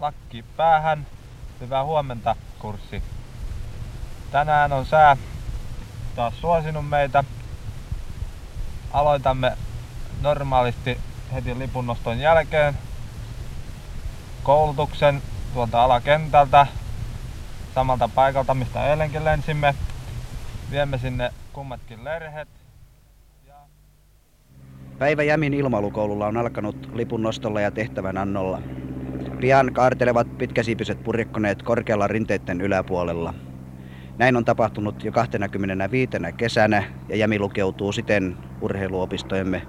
lakki päähän. Hyvää huomenta kurssi. Tänään on sää taas suosinut meitä. Aloitamme normaalisti heti lipunnoston jälkeen koulutuksen tuolta alakentältä samalta paikalta, mistä eilenkin lensimme. Viemme sinne kummatkin lerhet. Päivä Jämin ilmailukoululla on alkanut lipun nostolla ja tehtävän annolla. Pian kaartelevat pitkäsiipiset purjekkoneet korkealla rinteiden yläpuolella. Näin on tapahtunut jo 25. kesänä ja Jämi lukeutuu siten urheiluopistojemme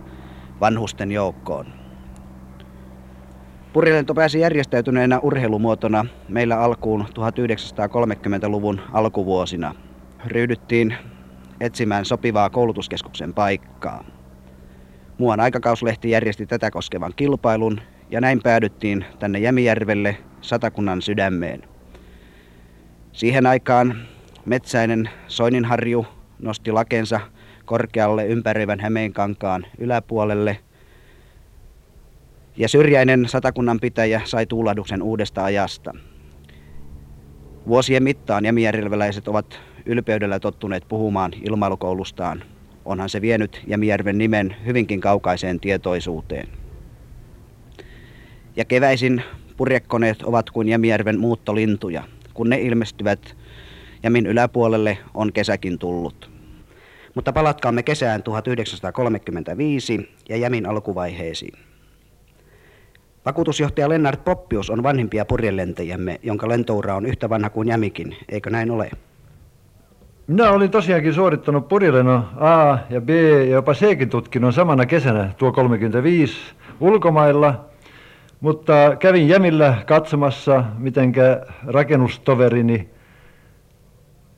vanhusten joukkoon. Purjelento pääsi järjestäytyneenä urheilumuotona meillä alkuun 1930-luvun alkuvuosina. Ryhdyttiin etsimään sopivaa koulutuskeskuksen paikkaa. Muuan aikakauslehti järjesti tätä koskevan kilpailun ja näin päädyttiin tänne Jämijärvelle satakunnan sydämeen. Siihen aikaan metsäinen Soininharju nosti lakensa korkealle ympäröivän Hämeenkankaan yläpuolelle ja syrjäinen satakunnan pitäjä sai tuulahduksen uudesta ajasta. Vuosien mittaan jämijärveläiset ovat ylpeydellä tottuneet puhumaan ilmailukoulustaan. Onhan se vienyt Jämijärven nimen hyvinkin kaukaiseen tietoisuuteen. Ja keväisin purjekkoneet ovat kuin Jämijärven muuttolintuja. Kun ne ilmestyvät Jämin yläpuolelle, on kesäkin tullut. Mutta palatkaamme kesään 1935 ja Jämin alkuvaiheisiin. Vakuutusjohtaja Lennart Poppius on vanhimpia purjelentäjämme, jonka lentoura on yhtä vanha kuin Jämikin, eikö näin ole? Minä olin tosiaankin suorittanut purjelennon A ja B ja jopa C-kin tutkinnon samana kesänä tuo 35 ulkomailla, mutta kävin Jämillä katsomassa, mitenkä rakennustoverini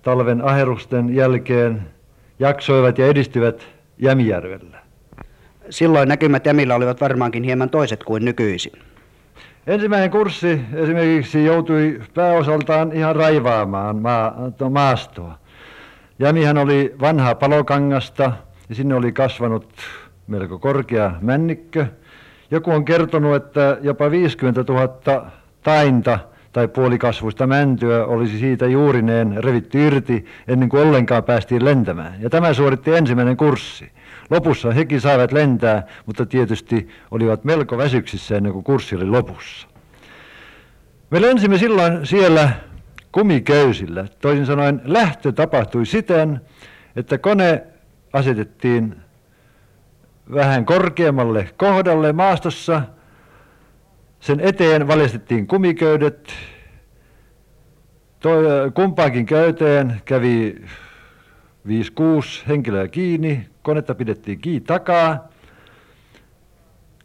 talven aherusten jälkeen jaksoivat ja edistyvät Jämijärvellä. Silloin näkymät Jämillä olivat varmaankin hieman toiset kuin nykyisin. Ensimmäinen kurssi esimerkiksi joutui pääosaltaan ihan raivaamaan maa, maastoa. Jämihän oli vanhaa palokangasta ja sinne oli kasvanut melko korkea männikkö. Joku on kertonut, että jopa 50 000 tainta tai puolikasvuista mäntyä olisi siitä juurineen revitty irti ennen kuin ollenkaan päästiin lentämään. Ja tämä suoritti ensimmäinen kurssi. Lopussa hekin saivat lentää, mutta tietysti olivat melko väsyksissä ennen kuin kurssi oli lopussa. Me lensimme silloin siellä kumiköysillä. Toisin sanoen lähtö tapahtui siten, että kone asetettiin vähän korkeammalle kohdalle maastossa. Sen eteen valjastettiin kumiköydet. Toi, kumpaakin köyteen kävi 5-6 henkilöä kiinni. Konetta pidettiin kiinni takaa.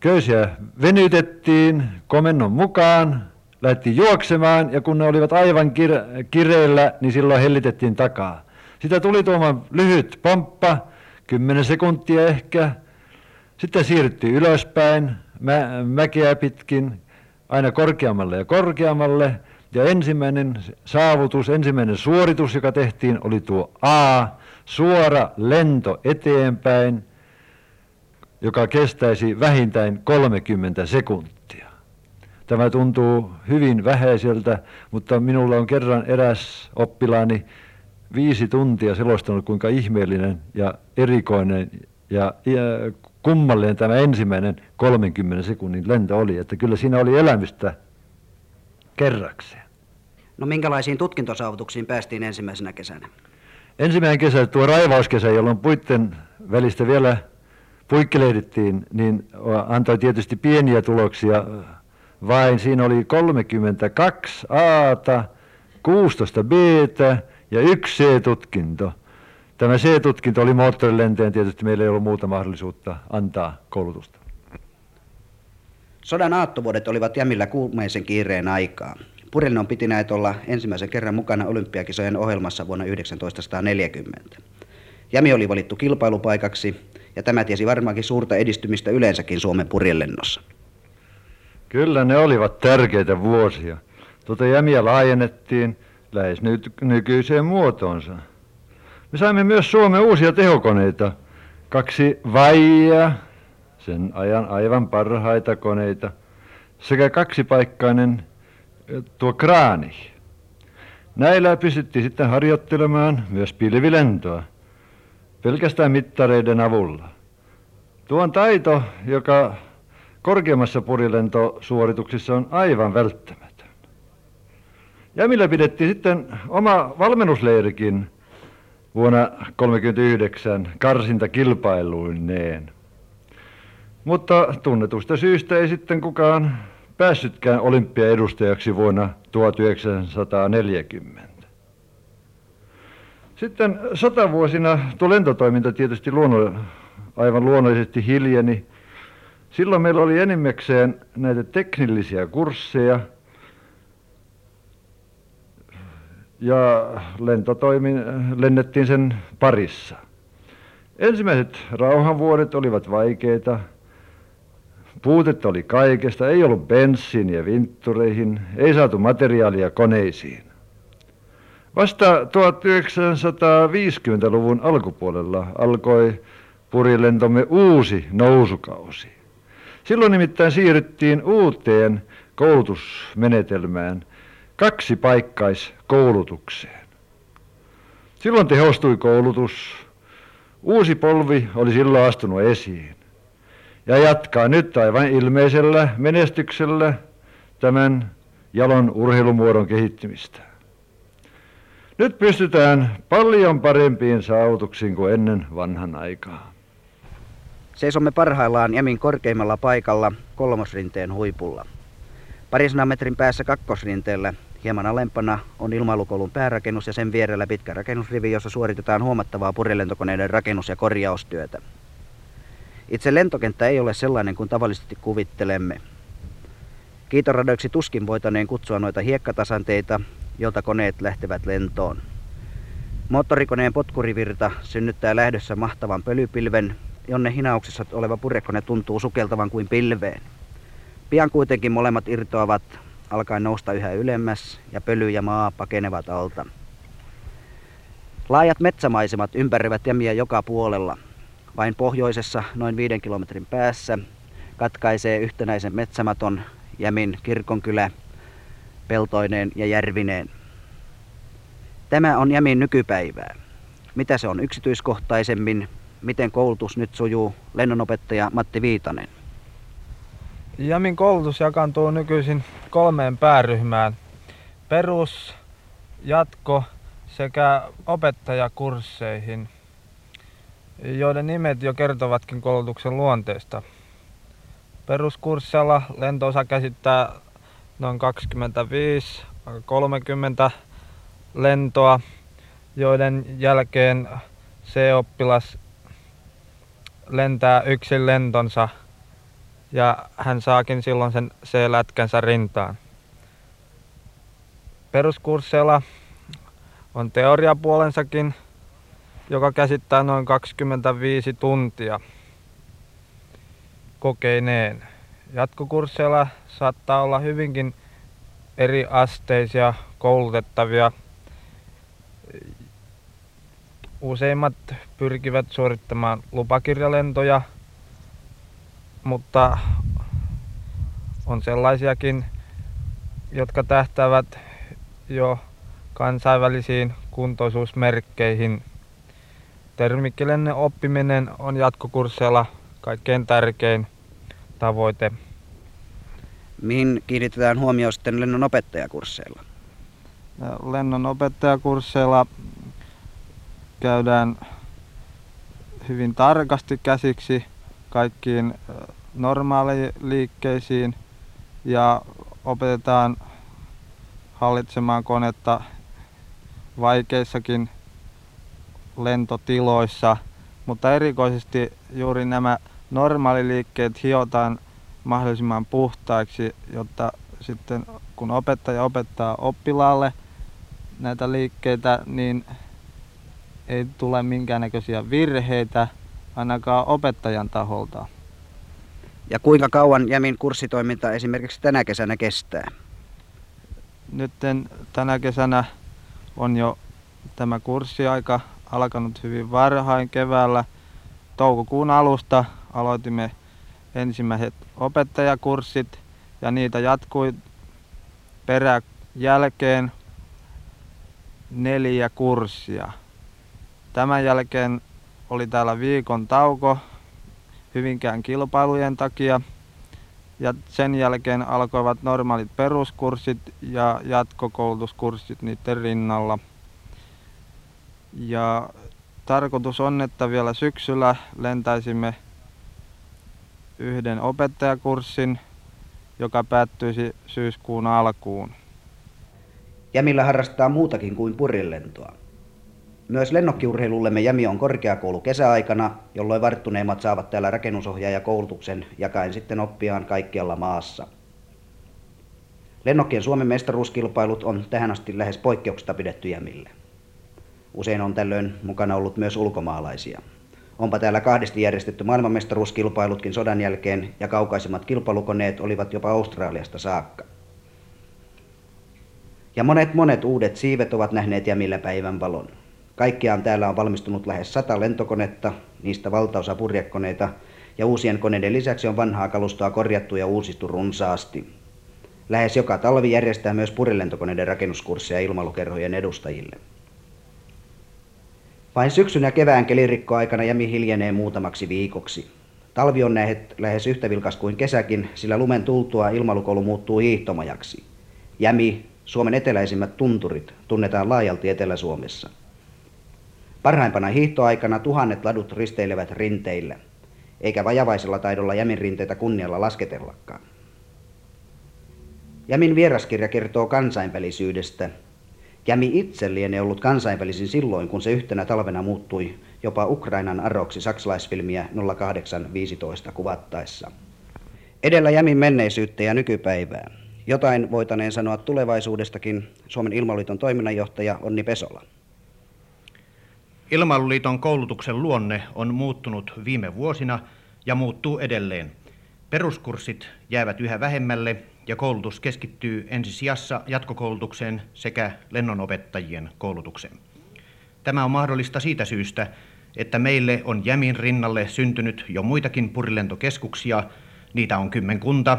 Köysiä venytettiin komennon mukaan lähdettiin juoksemaan ja kun ne olivat aivan kir- kireillä, niin silloin hellitettiin takaa. Sitä tuli tuomaan lyhyt pomppa, 10 sekuntia ehkä. Sitten siirryttiin ylöspäin, mä- mäkeä pitkin, aina korkeammalle ja korkeammalle. Ja ensimmäinen saavutus, ensimmäinen suoritus, joka tehtiin, oli tuo A, suora lento eteenpäin, joka kestäisi vähintään 30 sekuntia. Tämä tuntuu hyvin vähäiseltä, mutta minulla on kerran eräs oppilaani viisi tuntia selostanut, kuinka ihmeellinen ja erikoinen ja, kummallinen tämä ensimmäinen 30 sekunnin lento oli. Että kyllä siinä oli elämystä kerrakseen. No minkälaisiin tutkintosaavutuksiin päästiin ensimmäisenä kesänä? Ensimmäinen kesä, tuo raivauskesä, jolloin puitten välistä vielä puikkelehdittiin, niin antoi tietysti pieniä tuloksia vain siinä oli 32 Aata, 16 B ja yksi C-tutkinto. Tämä C-tutkinto oli moottorilenteen, tietysti meillä ei ollut muuta mahdollisuutta antaa koulutusta. Sodan aattovuodet olivat jämillä kuumeisen kiireen aikaa. Purjelnon piti näet olla ensimmäisen kerran mukana olympiakisojen ohjelmassa vuonna 1940. Jämi oli valittu kilpailupaikaksi ja tämä tiesi varmaankin suurta edistymistä yleensäkin Suomen purjelennossa. Kyllä ne olivat tärkeitä vuosia. Tuota jämiä laajennettiin lähes nyt nykyiseen muotoonsa. Me saimme myös Suomen uusia tehokoneita. Kaksi vaijaa, sen ajan aivan parhaita koneita, sekä kaksipaikkainen tuo kraani. Näillä pystyttiin sitten harjoittelemaan myös pilvilentoa pelkästään mittareiden avulla. Tuo on taito, joka korkeammassa purilentosuorituksissa on aivan välttämätön. Jämillä pidettiin sitten oma valmennusleirikin vuonna 1939 karsintakilpailuineen. Mutta tunnetusta syystä ei sitten kukaan päässytkään olympiaedustajaksi vuonna 1940. Sitten sotavuosina tuo lentotoiminta tietysti luonno, aivan luonnollisesti hiljeni. Silloin meillä oli enimmäkseen näitä teknillisiä kursseja ja lentotoimin, lennettiin sen parissa. Ensimmäiset rauhanvuodet olivat vaikeita. Puutetta oli kaikesta, ei ollut bensiiniä vinttureihin, ei saatu materiaalia koneisiin. Vasta 1950-luvun alkupuolella alkoi purilentomme uusi nousukausi. Silloin nimittäin siirryttiin uuteen koulutusmenetelmään, kaksi paikkaiskoulutukseen. Silloin tehostui koulutus. Uusi polvi oli silloin astunut esiin. Ja jatkaa nyt aivan ilmeisellä menestyksellä tämän jalon urheilumuodon kehittymistä. Nyt pystytään paljon parempiin saavutuksiin kuin ennen vanhan aikaa. Seisomme parhaillaan Jämin korkeimmalla paikalla kolmosrinteen huipulla. Parisanan metrin päässä kakkosrinteellä hieman alempana on ilmailukoulun päärakennus ja sen vierellä pitkä rakennusrivi, jossa suoritetaan huomattavaa purilentokoneiden rakennus- ja korjaustyötä. Itse lentokenttä ei ole sellainen kuin tavallisesti kuvittelemme. Kiitoradoiksi tuskin voitaneen kutsua noita hiekkatasanteita, jolta koneet lähtevät lentoon. Moottorikoneen potkurivirta synnyttää lähdössä mahtavan pölypilven, jonne hinauksessa oleva purekone tuntuu sukeltavan kuin pilveen. Pian kuitenkin molemmat irtoavat, alkaen nousta yhä ylemmäs ja pöly ja maa pakenevat alta. Laajat metsämaisemat ympäröivät jämiä joka puolella. Vain pohjoisessa, noin viiden kilometrin päässä, katkaisee yhtenäisen metsämaton Jämin kirkonkylä peltoineen ja järvineen. Tämä on Jämin nykypäivää. Mitä se on yksityiskohtaisemmin, miten koulutus nyt sujuu, lennonopettaja Matti Viitanen. Jämin koulutus jakaantuu nykyisin kolmeen pääryhmään. Perus, jatko sekä opettajakursseihin, joiden nimet jo kertovatkin koulutuksen luonteesta. Peruskurssilla lentoosa käsittää noin 25-30 lentoa, joiden jälkeen C-oppilas lentää yksin lentonsa ja hän saakin silloin sen C-lätkänsä rintaan. Peruskursseilla on teoriapuolensakin, joka käsittää noin 25 tuntia kokeineen. Jatkokursseilla saattaa olla hyvinkin eri asteisia koulutettavia. Useimmat pyrkivät suorittamaan lupakirjalentoja, mutta on sellaisiakin, jotka tähtäävät jo kansainvälisiin kuntoisuusmerkkeihin. Termikkilenne oppiminen on jatkokursseilla kaikkein tärkein tavoite. Mihin kiinnitetään huomioon sitten lennon opettajakursseilla? Lennon opettajakursseilla käydään hyvin tarkasti käsiksi kaikkiin normaaliliikkeisiin ja opetetaan hallitsemaan konetta vaikeissakin lentotiloissa, mutta erikoisesti juuri nämä normaaliliikkeet hiotaan mahdollisimman puhtaiksi, jotta sitten kun opettaja opettaa oppilaalle näitä liikkeitä, niin ei tule minkäännäköisiä virheitä ainakaan opettajan taholta. Ja kuinka kauan Jämin kurssitoiminta esimerkiksi tänä kesänä kestää? Nyt tänä kesänä on jo tämä kurssiaika alkanut hyvin varhain keväällä. Toukokuun alusta aloitimme ensimmäiset opettajakurssit ja niitä jatkui peräjälkeen neljä kurssia. Tämän jälkeen oli täällä viikon tauko Hyvinkään kilpailujen takia. Ja sen jälkeen alkoivat normaalit peruskurssit ja jatkokoulutuskurssit niiden rinnalla. Ja tarkoitus on, että vielä syksyllä lentäisimme yhden opettajakurssin, joka päättyisi syyskuun alkuun. Jämillä harrastaa muutakin kuin purillentoa. Myös lennokkiurheilullemme Jämi on korkeakoulu kesäaikana, jolloin varttuneimmat saavat täällä rakennusohjaajakoulutuksen jakaen sitten oppiaan kaikkialla maassa. Lennokkien Suomen mestaruuskilpailut on tähän asti lähes poikkeuksesta pidetty Jämille. Usein on tällöin mukana ollut myös ulkomaalaisia. Onpa täällä kahdesti järjestetty maailmanmestaruuskilpailutkin sodan jälkeen ja kaukaisimmat kilpailukoneet olivat jopa Australiasta saakka. Ja monet monet uudet siivet ovat nähneet jämillä päivän valon. Kaikkiaan täällä on valmistunut lähes sata lentokonetta, niistä valtaosa purjekoneita, ja uusien koneiden lisäksi on vanhaa kalustoa korjattu ja uusittu runsaasti. Lähes joka talvi järjestää myös purjelentokoneiden rakennuskursseja ilmailukerhojen edustajille. Vain syksyn ja kevään kelirikkoaikana jämi hiljenee muutamaksi viikoksi. Talvi on lähes yhtä vilkas kuin kesäkin, sillä lumen tultua ilmailukoulu muuttuu hiihtomajaksi. Jämi, Suomen eteläisimmät tunturit, tunnetaan laajalti Etelä-Suomessa. Parhaimpana hiihtoaikana tuhannet ladut risteilevät rinteillä, eikä vajavaisella taidolla jämin rinteitä kunnialla lasketellakaan. Jämin vieraskirja kertoo kansainvälisyydestä, Jämi itse lienee ollut kansainvälisin silloin, kun se yhtenä talvena muuttui jopa Ukrainan aroksi saksalaisfilmiä 0815 kuvattaessa. Edellä Jämin menneisyyttä ja nykypäivää. Jotain voitaneen sanoa tulevaisuudestakin Suomen ilmailuliiton toiminnanjohtaja Onni Pesola. Ilmailuliiton koulutuksen luonne on muuttunut viime vuosina ja muuttuu edelleen. Peruskurssit jäävät yhä vähemmälle ja koulutus keskittyy ensisijassa jatkokoulutukseen sekä lennonopettajien koulutukseen. Tämä on mahdollista siitä syystä, että meille on Jämin rinnalle syntynyt jo muitakin purilentokeskuksia, niitä on kymmenkunta.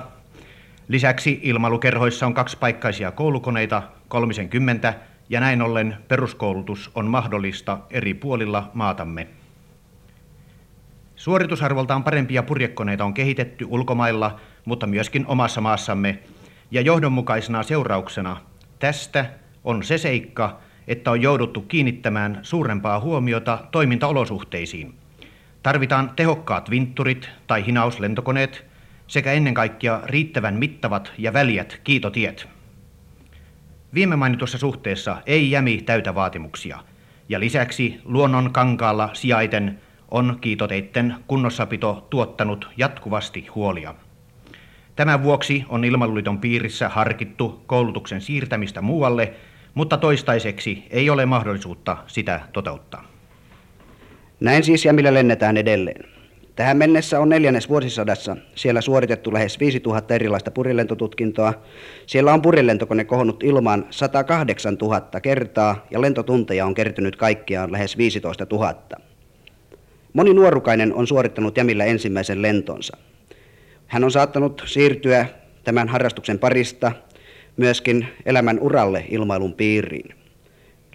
Lisäksi ilmailukerhoissa on kaksipaikkaisia koulukoneita, kolmisen kymmentä, ja näin ollen peruskoulutus on mahdollista eri puolilla maatamme. Suoritusarvoltaan parempia purjekoneita on kehitetty ulkomailla, mutta myöskin omassa maassamme, ja johdonmukaisena seurauksena tästä on se seikka, että on jouduttu kiinnittämään suurempaa huomiota toimintaolosuhteisiin. Tarvitaan tehokkaat vintturit tai hinauslentokoneet sekä ennen kaikkea riittävän mittavat ja väliät kiitotiet. Viime mainitussa suhteessa ei jämi täytä vaatimuksia, ja lisäksi luonnon kankaalla sijaiten on kiitoteitten kunnossapito tuottanut jatkuvasti huolia. Tämän vuoksi on Ilmailuliiton piirissä harkittu koulutuksen siirtämistä muualle, mutta toistaiseksi ei ole mahdollisuutta sitä toteuttaa. Näin siis ja millä lennetään edelleen. Tähän mennessä on neljännes vuosisadassa siellä suoritettu lähes 5000 erilaista purilentotutkintoa. Siellä on purilentokone kohonnut ilmaan 108 000 kertaa ja lentotunteja on kertynyt kaikkiaan lähes 15 000. Moni nuorukainen on suorittanut Jämillä ensimmäisen lentonsa. Hän on saattanut siirtyä tämän harrastuksen parista myöskin elämän uralle ilmailun piiriin.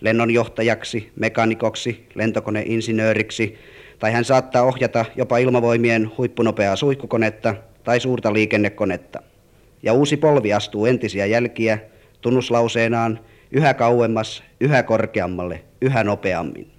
Lennonjohtajaksi, mekanikoksi, lentokoneinsinööriksi tai hän saattaa ohjata jopa ilmavoimien huippunopeaa suihkukonetta tai suurta liikennekonetta. Ja uusi polvi astuu entisiä jälkiä tunnuslauseenaan yhä kauemmas, yhä korkeammalle, yhä nopeammin.